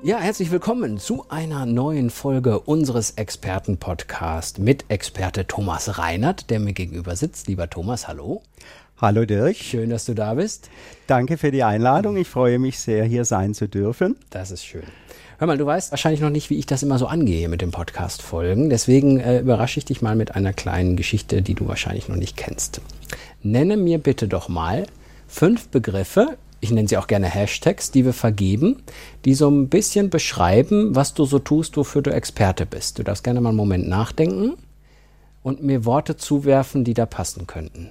Ja, herzlich willkommen zu einer neuen Folge unseres Expertenpodcasts mit Experte Thomas Reinert, der mir gegenüber sitzt. Lieber Thomas, hallo. Hallo Dirk. Schön, dass du da bist. Danke für die Einladung. Ich freue mich sehr, hier sein zu dürfen. Das ist schön. Hör mal, du weißt wahrscheinlich noch nicht, wie ich das immer so angehe mit den Podcast-Folgen. Deswegen äh, überrasche ich dich mal mit einer kleinen Geschichte, die du wahrscheinlich noch nicht kennst. Nenne mir bitte doch mal fünf Begriffe, ich nenne sie auch gerne Hashtags, die wir vergeben, die so ein bisschen beschreiben, was du so tust, wofür du Experte bist. Du darfst gerne mal einen Moment nachdenken und mir Worte zuwerfen, die da passen könnten.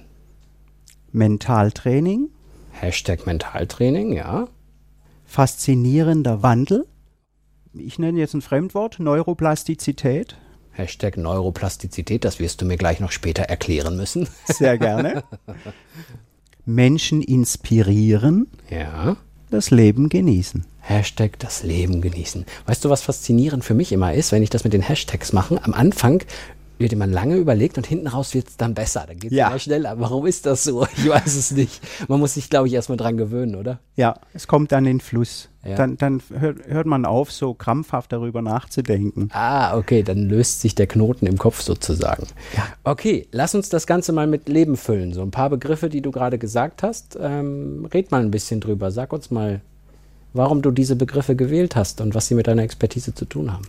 Mentaltraining. Hashtag Mentaltraining, ja. Faszinierender Wandel. Ich nenne jetzt ein Fremdwort, Neuroplastizität. Hashtag Neuroplastizität, das wirst du mir gleich noch später erklären müssen. Sehr gerne. Menschen inspirieren. Ja. Das Leben genießen. Hashtag das Leben genießen. Weißt du, was faszinierend für mich immer ist, wenn ich das mit den Hashtags mache? Am Anfang wird immer lange überlegt und hinten raus wird es dann besser. Dann geht es ja. immer schneller. Warum ist das so? Ich weiß es nicht. Man muss sich, glaube ich, erstmal dran gewöhnen, oder? Ja, es kommt dann in Fluss. Ja. Dann, dann hört, hört, man auf, so krampfhaft darüber nachzudenken. Ah, okay, dann löst sich der Knoten im Kopf sozusagen. Ja. Okay, lass uns das Ganze mal mit Leben füllen. So ein paar Begriffe, die du gerade gesagt hast. Ähm, red mal ein bisschen drüber. Sag uns mal, warum du diese Begriffe gewählt hast und was sie mit deiner Expertise zu tun haben.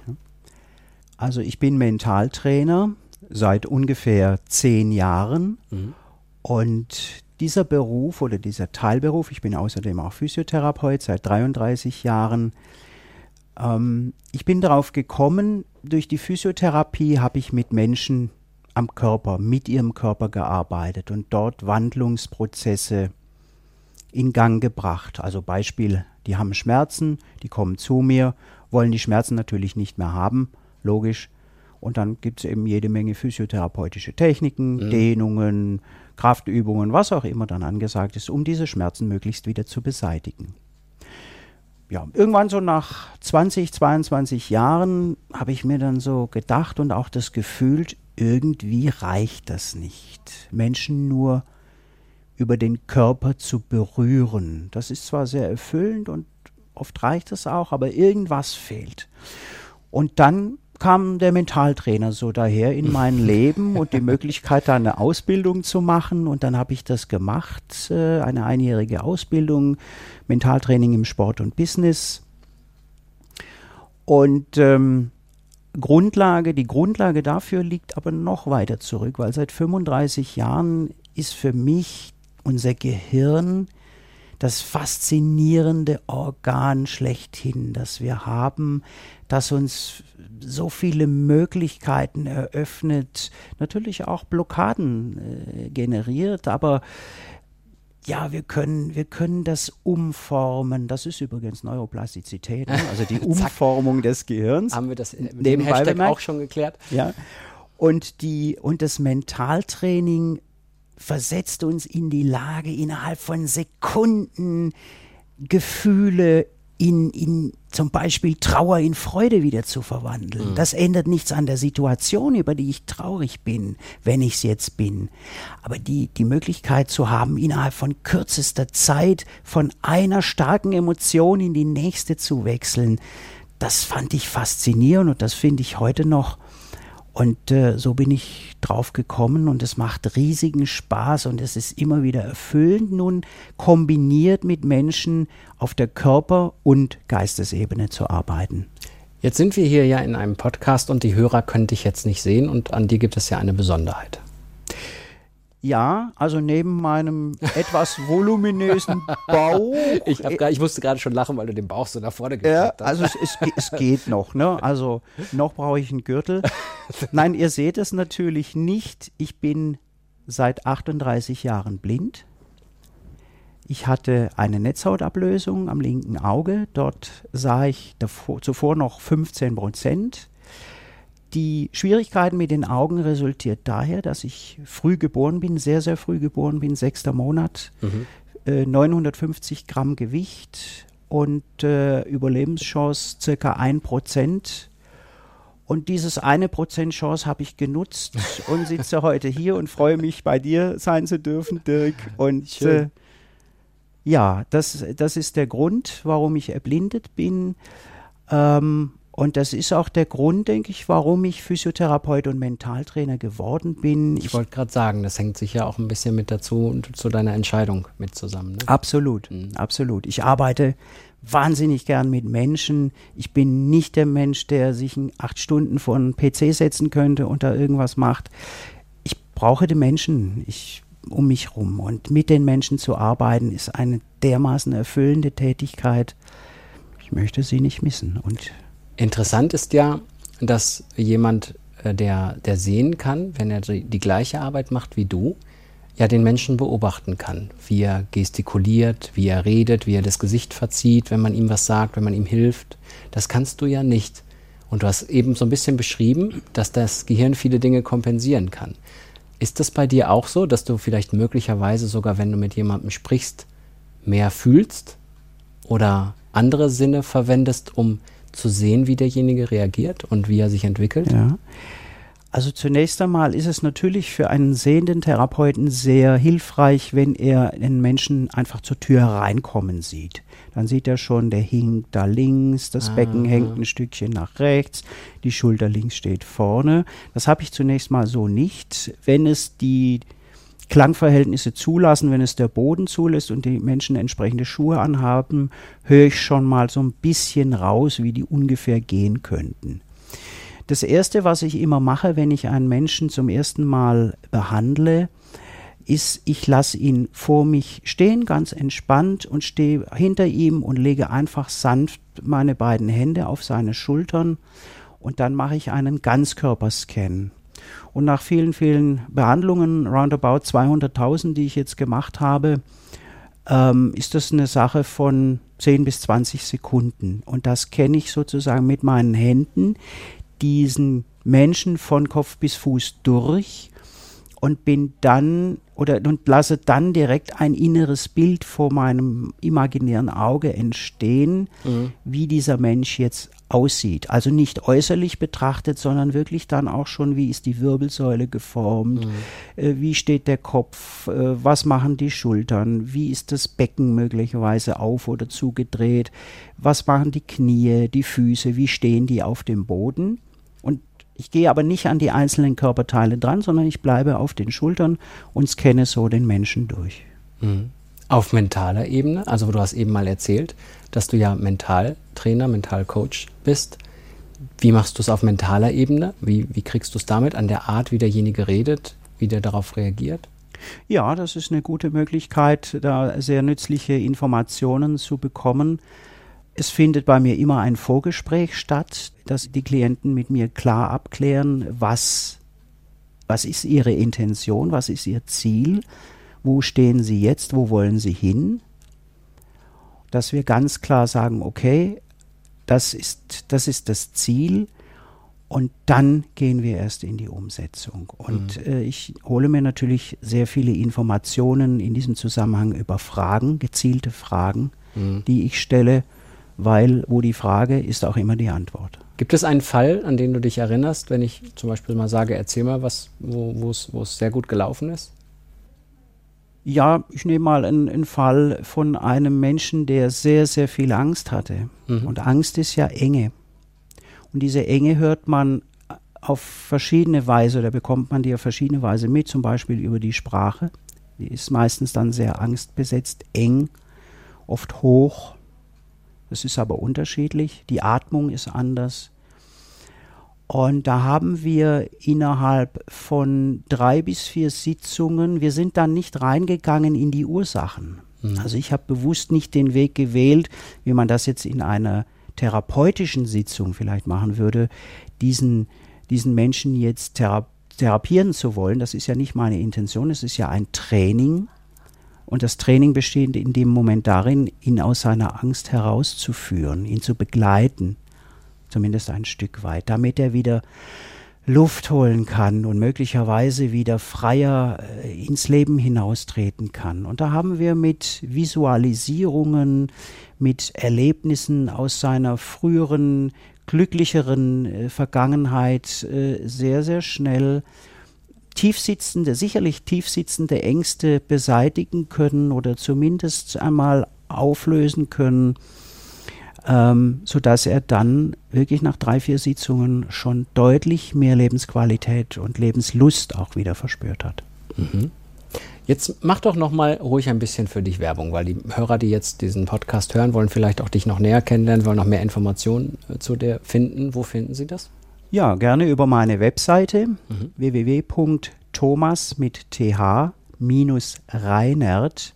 Also ich bin Mentaltrainer seit ungefähr zehn Jahren mhm. und dieser Beruf oder dieser Teilberuf, ich bin außerdem auch Physiotherapeut seit 33 Jahren, ähm, ich bin darauf gekommen, durch die Physiotherapie habe ich mit Menschen am Körper, mit ihrem Körper gearbeitet und dort Wandlungsprozesse in Gang gebracht. Also Beispiel, die haben Schmerzen, die kommen zu mir, wollen die Schmerzen natürlich nicht mehr haben, logisch. Und dann gibt es eben jede Menge physiotherapeutische Techniken, mhm. Dehnungen, Kraftübungen, was auch immer dann angesagt ist, um diese Schmerzen möglichst wieder zu beseitigen. Ja, irgendwann so nach 20, 22 Jahren habe ich mir dann so gedacht und auch das Gefühl, irgendwie reicht das nicht. Menschen nur über den Körper zu berühren. Das ist zwar sehr erfüllend und oft reicht es auch, aber irgendwas fehlt. Und dann kam der Mentaltrainer so daher in mein Leben und die Möglichkeit, da eine Ausbildung zu machen. Und dann habe ich das gemacht, äh, eine einjährige Ausbildung, Mentaltraining im Sport und Business. Und ähm, Grundlage, die Grundlage dafür liegt aber noch weiter zurück, weil seit 35 Jahren ist für mich unser Gehirn das faszinierende Organ schlechthin, das wir haben, das uns so viele Möglichkeiten eröffnet, natürlich auch Blockaden äh, generiert, aber ja, wir können, wir können das umformen. Das ist übrigens Neuroplastizität, ne? also die Umformung des Gehirns. Haben wir das mit dem Hashtag bemerkt. auch schon geklärt? Ja. Und, die, und das Mentaltraining versetzt uns in die Lage, innerhalb von Sekunden Gefühle in, in zum Beispiel Trauer in Freude wieder zu verwandeln. Mhm. Das ändert nichts an der Situation, über die ich traurig bin, wenn ich es jetzt bin. Aber die, die Möglichkeit zu haben, innerhalb von kürzester Zeit von einer starken Emotion in die nächste zu wechseln, das fand ich faszinierend und das finde ich heute noch und äh, so bin ich drauf gekommen und es macht riesigen Spaß und es ist immer wieder erfüllend, nun kombiniert mit Menschen auf der Körper- und Geistesebene zu arbeiten. Jetzt sind wir hier ja in einem Podcast und die Hörer können dich jetzt nicht sehen und an dir gibt es ja eine Besonderheit. Ja, also neben meinem etwas voluminösen Bauch. Ich, grad, ich musste gerade schon lachen, weil du den Bauch so nach vorne gekriegt ja, Also es, es, es, geht noch, ne? Also noch brauche ich einen Gürtel. Nein, ihr seht es natürlich nicht. Ich bin seit 38 Jahren blind. Ich hatte eine Netzhautablösung am linken Auge. Dort sah ich davor, zuvor noch 15 Prozent. Die Schwierigkeiten mit den Augen resultiert daher, dass ich früh geboren bin, sehr, sehr früh geboren bin, sechster Monat, mhm. äh, 950 Gramm Gewicht und äh, Überlebenschance circa ein Prozent. Und dieses eine Prozent Chance habe ich genutzt und sitze heute hier und freue mich, bei dir sein zu dürfen, Dirk. Und äh, ja, das, das ist der Grund, warum ich erblindet bin. Ähm, und das ist auch der Grund, denke ich, warum ich Physiotherapeut und Mentaltrainer geworden bin. Ich, ich wollte gerade sagen, das hängt sicher auch ein bisschen mit dazu und zu deiner Entscheidung mit zusammen. Ne? Absolut, mhm. absolut. Ich arbeite wahnsinnig gern mit Menschen. Ich bin nicht der Mensch, der sich in acht Stunden vor einen PC setzen könnte und da irgendwas macht. Ich brauche die Menschen. Ich um mich rum. Und mit den Menschen zu arbeiten, ist eine dermaßen erfüllende Tätigkeit. Ich möchte sie nicht missen. Und Interessant ist ja, dass jemand, äh, der, der sehen kann, wenn er die, die gleiche Arbeit macht wie du, ja den Menschen beobachten kann, wie er gestikuliert, wie er redet, wie er das Gesicht verzieht, wenn man ihm was sagt, wenn man ihm hilft. Das kannst du ja nicht. Und du hast eben so ein bisschen beschrieben, dass das Gehirn viele Dinge kompensieren kann. Ist das bei dir auch so, dass du vielleicht möglicherweise sogar, wenn du mit jemandem sprichst, mehr fühlst oder andere Sinne verwendest, um zu sehen, wie derjenige reagiert und wie er sich entwickelt? Ja. Also zunächst einmal ist es natürlich für einen sehenden Therapeuten sehr hilfreich, wenn er den Menschen einfach zur Tür reinkommen sieht. Dann sieht er schon, der hinkt da links, das ah, Becken hängt ein Stückchen nach rechts, die Schulter links steht vorne. Das habe ich zunächst mal so nicht. Wenn es die Klangverhältnisse zulassen, wenn es der Boden zulässt und die Menschen entsprechende Schuhe anhaben, höre ich schon mal so ein bisschen raus, wie die ungefähr gehen könnten. Das Erste, was ich immer mache, wenn ich einen Menschen zum ersten Mal behandle, ist, ich lasse ihn vor mich stehen, ganz entspannt und stehe hinter ihm und lege einfach sanft meine beiden Hände auf seine Schultern und dann mache ich einen Ganzkörperscan. Und nach vielen, vielen Behandlungen, roundabout 200.000, die ich jetzt gemacht habe, ähm, ist das eine Sache von 10 bis 20 Sekunden. Und das kenne ich sozusagen mit meinen Händen, diesen Menschen von Kopf bis Fuß durch und bin dann oder und lasse dann direkt ein inneres Bild vor meinem imaginären Auge entstehen, mhm. wie dieser Mensch jetzt aussieht. Also nicht äußerlich betrachtet, sondern wirklich dann auch schon, wie ist die Wirbelsäule geformt, mhm. äh, wie steht der Kopf, äh, was machen die Schultern, wie ist das Becken möglicherweise auf oder zugedreht, was machen die Knie, die Füße, wie stehen die auf dem Boden. Und ich gehe aber nicht an die einzelnen Körperteile dran, sondern ich bleibe auf den Schultern und scanne so den Menschen durch. Mhm. Auf mentaler Ebene, also du hast eben mal erzählt, dass du ja Mentaltrainer, Mentalcoach bist. Wie machst du es auf mentaler Ebene? Wie, wie kriegst du es damit an der Art, wie derjenige redet, wie der darauf reagiert? Ja, das ist eine gute Möglichkeit, da sehr nützliche Informationen zu bekommen. Es findet bei mir immer ein Vorgespräch statt, dass die Klienten mit mir klar abklären, was, was ist ihre Intention, was ist ihr Ziel, wo stehen sie jetzt, wo wollen sie hin. Dass wir ganz klar sagen, okay, das ist, das ist das Ziel und dann gehen wir erst in die Umsetzung. Und mhm. äh, ich hole mir natürlich sehr viele Informationen in diesem Zusammenhang über Fragen, gezielte Fragen, mhm. die ich stelle weil wo die Frage ist auch immer die Antwort. Gibt es einen Fall, an den du dich erinnerst, wenn ich zum Beispiel mal sage, erzähl mal was, wo es sehr gut gelaufen ist? Ja, ich nehme mal einen, einen, Fall von einem Menschen, der sehr, sehr viel Angst hatte. Mhm. Und Angst ist ja Enge. Und diese Enge hört man auf verschiedene Weise oder bekommt man die auf verschiedene Weise mit, zum Beispiel über die Sprache. Die ist meistens dann sehr angstbesetzt, eng, oft hoch, das ist aber unterschiedlich. Die Atmung ist anders. Und da haben wir innerhalb von drei bis vier Sitzungen, wir sind dann nicht reingegangen in die Ursachen. Mhm. Also ich habe bewusst nicht den Weg gewählt, wie man das jetzt in einer therapeutischen Sitzung vielleicht machen würde, diesen, diesen Menschen jetzt thera therapieren zu wollen. Das ist ja nicht meine Intention, es ist ja ein Training. Und das Training besteht in dem Moment darin, ihn aus seiner Angst herauszuführen, ihn zu begleiten, zumindest ein Stück weit, damit er wieder Luft holen kann und möglicherweise wieder freier äh, ins Leben hinaustreten kann. Und da haben wir mit Visualisierungen, mit Erlebnissen aus seiner früheren, glücklicheren äh, Vergangenheit äh, sehr, sehr schnell tiefsitzende, sicherlich tiefsitzende Ängste beseitigen können oder zumindest einmal auflösen können ähm, sodass er dann wirklich nach drei, vier Sitzungen schon deutlich mehr Lebensqualität und Lebenslust auch wieder verspürt hat. Mhm. Jetzt mach doch noch mal ruhig ein bisschen für dich Werbung, weil die Hörer, die jetzt diesen Podcast hören, wollen vielleicht auch dich noch näher kennenlernen, wollen noch mehr Informationen äh, zu dir finden. Wo finden sie das? Ja, gerne über meine Webseite mhm. www.thomas mit th minus Reinert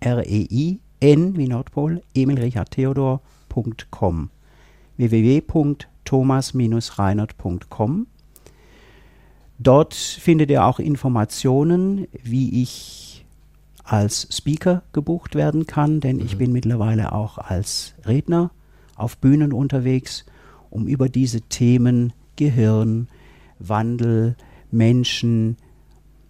R E I N wie Nordpol Emil Richard Theodor www.thomas-reinert.com www.thomas-reinert.com Dort findet ihr auch Informationen, wie ich als Speaker gebucht werden kann, denn mhm. ich bin mittlerweile auch als Redner auf Bühnen unterwegs, um über diese Themen Gehirn, Wandel, Menschen,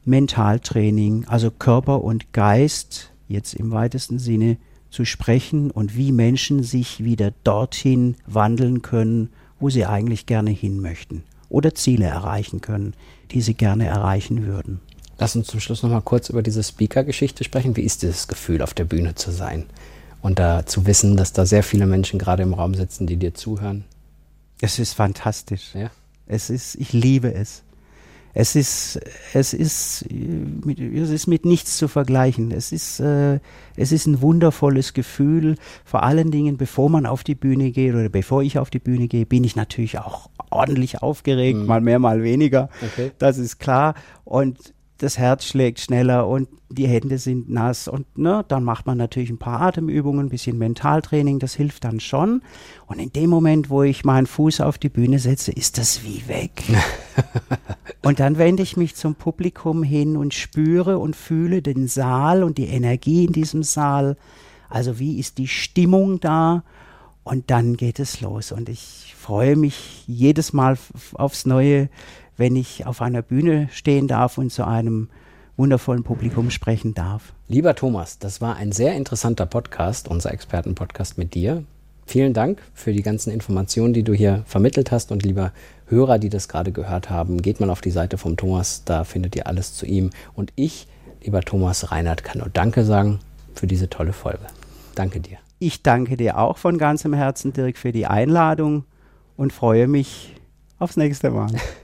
Mentaltraining, also Körper und Geist jetzt im weitesten Sinne zu sprechen und wie Menschen sich wieder dorthin wandeln können, wo sie eigentlich gerne hin möchten oder Ziele erreichen können, die sie gerne erreichen würden. Lass uns zum Schluss noch mal kurz über diese Speaker-Geschichte sprechen. Wie ist dieses Gefühl, auf der Bühne zu sein und da zu wissen, dass da sehr viele Menschen gerade im Raum sitzen, die dir zuhören? Es ist fantastisch. Ja. Es ist, ich liebe es. Es ist, es ist, mit, es ist mit nichts zu vergleichen. Es ist, äh, es ist ein wundervolles Gefühl. Vor allen Dingen, bevor man auf die Bühne geht oder bevor ich auf die Bühne gehe, bin ich natürlich auch ordentlich aufgeregt, mhm. mal mehr, mal weniger. Okay. Das ist klar. Und das Herz schlägt schneller und die Hände sind nass und ne, dann macht man natürlich ein paar Atemübungen, ein bisschen Mentaltraining, das hilft dann schon. Und in dem Moment, wo ich meinen Fuß auf die Bühne setze, ist das wie weg. und dann wende ich mich zum Publikum hin und spüre und fühle den Saal und die Energie in diesem Saal. Also wie ist die Stimmung da? Und dann geht es los und ich freue mich jedes Mal aufs Neue, wenn ich auf einer Bühne stehen darf und zu einem wundervollen Publikum sprechen darf. Lieber Thomas, das war ein sehr interessanter Podcast, unser Expertenpodcast mit dir. Vielen Dank für die ganzen Informationen, die du hier vermittelt hast. Und lieber Hörer, die das gerade gehört haben, geht mal auf die Seite vom Thomas, da findet ihr alles zu ihm. Und ich, lieber Thomas Reinhardt, kann nur Danke sagen für diese tolle Folge. Danke dir. Ich danke dir auch von ganzem Herzen, Dirk, für die Einladung und freue mich aufs nächste Mal.